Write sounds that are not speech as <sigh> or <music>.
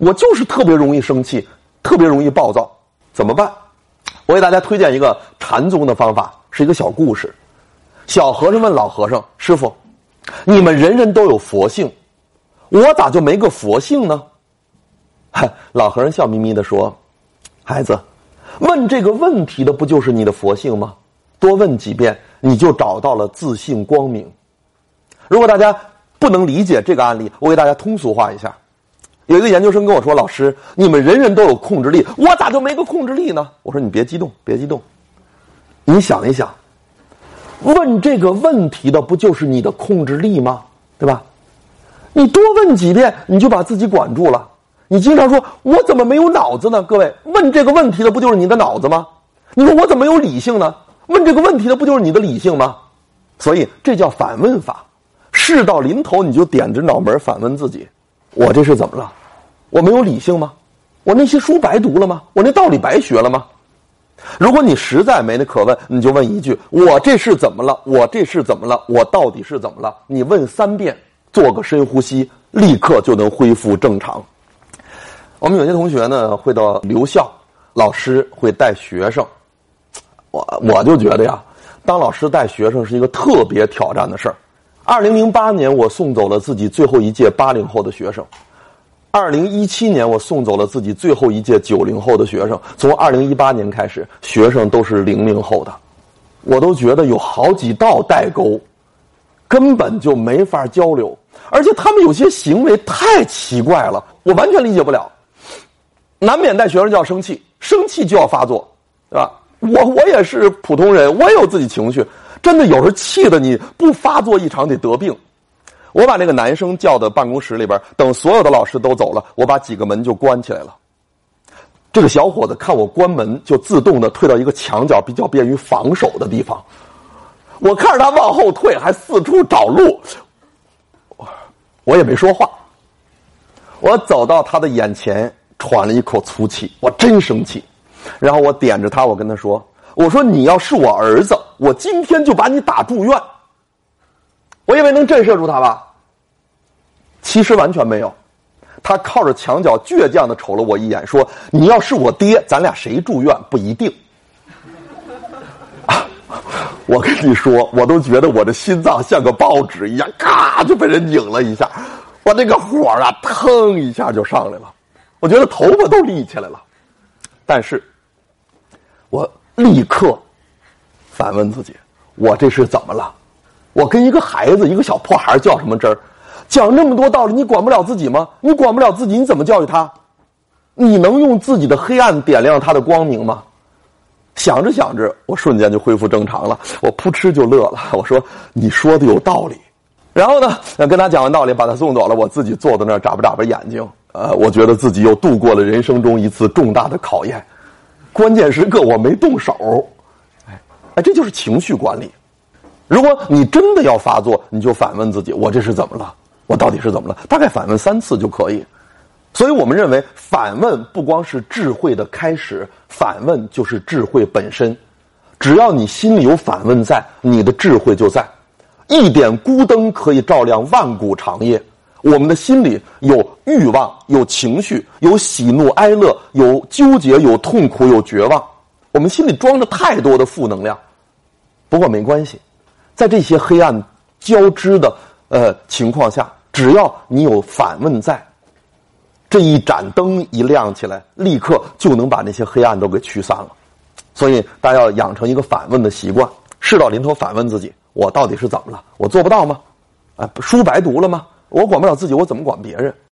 我就是特别容易生气，特别容易暴躁，怎么办？我给大家推荐一个禅宗的方法，是一个小故事。小和尚问老和尚：“师傅，你们人人都有佛性，我咋就没个佛性呢？” <laughs> 老和尚笑眯眯的说：“孩子，问这个问题的不就是你的佛性吗？多问几遍，你就找到了自信光明。如果大家不能理解这个案例，我给大家通俗化一下。有一个研究生跟我说：‘老师，你们人人都有控制力，我咋就没个控制力呢？’我说：‘你别激动，别激动，你想一想，问这个问题的不就是你的控制力吗？对吧？你多问几遍，你就把自己管住了。’你经常说，我怎么没有脑子呢？各位问这个问题的不就是你的脑子吗？你说我怎么有理性呢？问这个问题的不就是你的理性吗？所以这叫反问法。事到临头，你就点着脑门反问自己：我这是怎么了？我没有理性吗？我那些书白读了吗？我那道理白学了吗？如果你实在没那可问，你就问一句：我这是怎么了？我这是怎么了？我到底是怎么了？你问三遍，做个深呼吸，立刻就能恢复正常。我们有些同学呢会到留校，老师会带学生，我我就觉得呀，当老师带学生是一个特别挑战的事儿。二零零八年我送走了自己最后一届八零后的学生，二零一七年我送走了自己最后一届九零后的学生，从二零一八年开始，学生都是零零后的，我都觉得有好几道代沟，根本就没法交流，而且他们有些行为太奇怪了，我完全理解不了。难免带学生就要生气，生气就要发作，对吧？我我也是普通人，我也有自己情绪，真的有时候气的你不发作一场得得病。我把那个男生叫到办公室里边，等所有的老师都走了，我把几个门就关起来了。这个小伙子看我关门，就自动的退到一个墙角，比较便于防守的地方。我看着他往后退，还四处找路，我我也没说话。我走到他的眼前。喘了一口粗气，我真生气。然后我点着他，我跟他说：“我说你要是我儿子，我今天就把你打住院。”我以为能震慑住他吧，其实完全没有。他靠着墙角倔强的瞅了我一眼，说：“你要是我爹，咱俩谁住院不一定。”！我跟你说，我都觉得我的心脏像个报纸一样，咔就被人拧了一下，我那个火啊，腾一下就上来了。我觉得头发都立起来了，但是，我立刻反问自己：我这是怎么了？我跟一个孩子，一个小破孩较什么真儿？讲那么多道理，你管不了自己吗？你管不了自己，你怎么教育他？你能用自己的黑暗点亮他的光明吗？想着想着，我瞬间就恢复正常了，我扑哧就乐了。我说：“你说的有道理。”然后呢，跟他讲完道理，把他送走了，我自己坐在那儿眨巴眨巴眼睛。呃，我觉得自己又度过了人生中一次重大的考验，关键时刻我没动手，哎，哎，这就是情绪管理。如果你真的要发作，你就反问自己：我这是怎么了？我到底是怎么了？大概反问三次就可以。所以我们认为，反问不光是智慧的开始，反问就是智慧本身。只要你心里有反问在，你的智慧就在。一点孤灯可以照亮万古长夜。我们的心里有欲望，有情绪，有喜怒哀乐，有纠结，有痛苦，有绝望。我们心里装着太多的负能量。不过没关系，在这些黑暗交织的呃情况下，只要你有反问在，这一盏灯一亮起来，立刻就能把那些黑暗都给驱散了。所以大家要养成一个反问的习惯，事到临头反问自己：我到底是怎么了？我做不到吗？啊，书白读了吗？我管不了自己，我怎么管别人？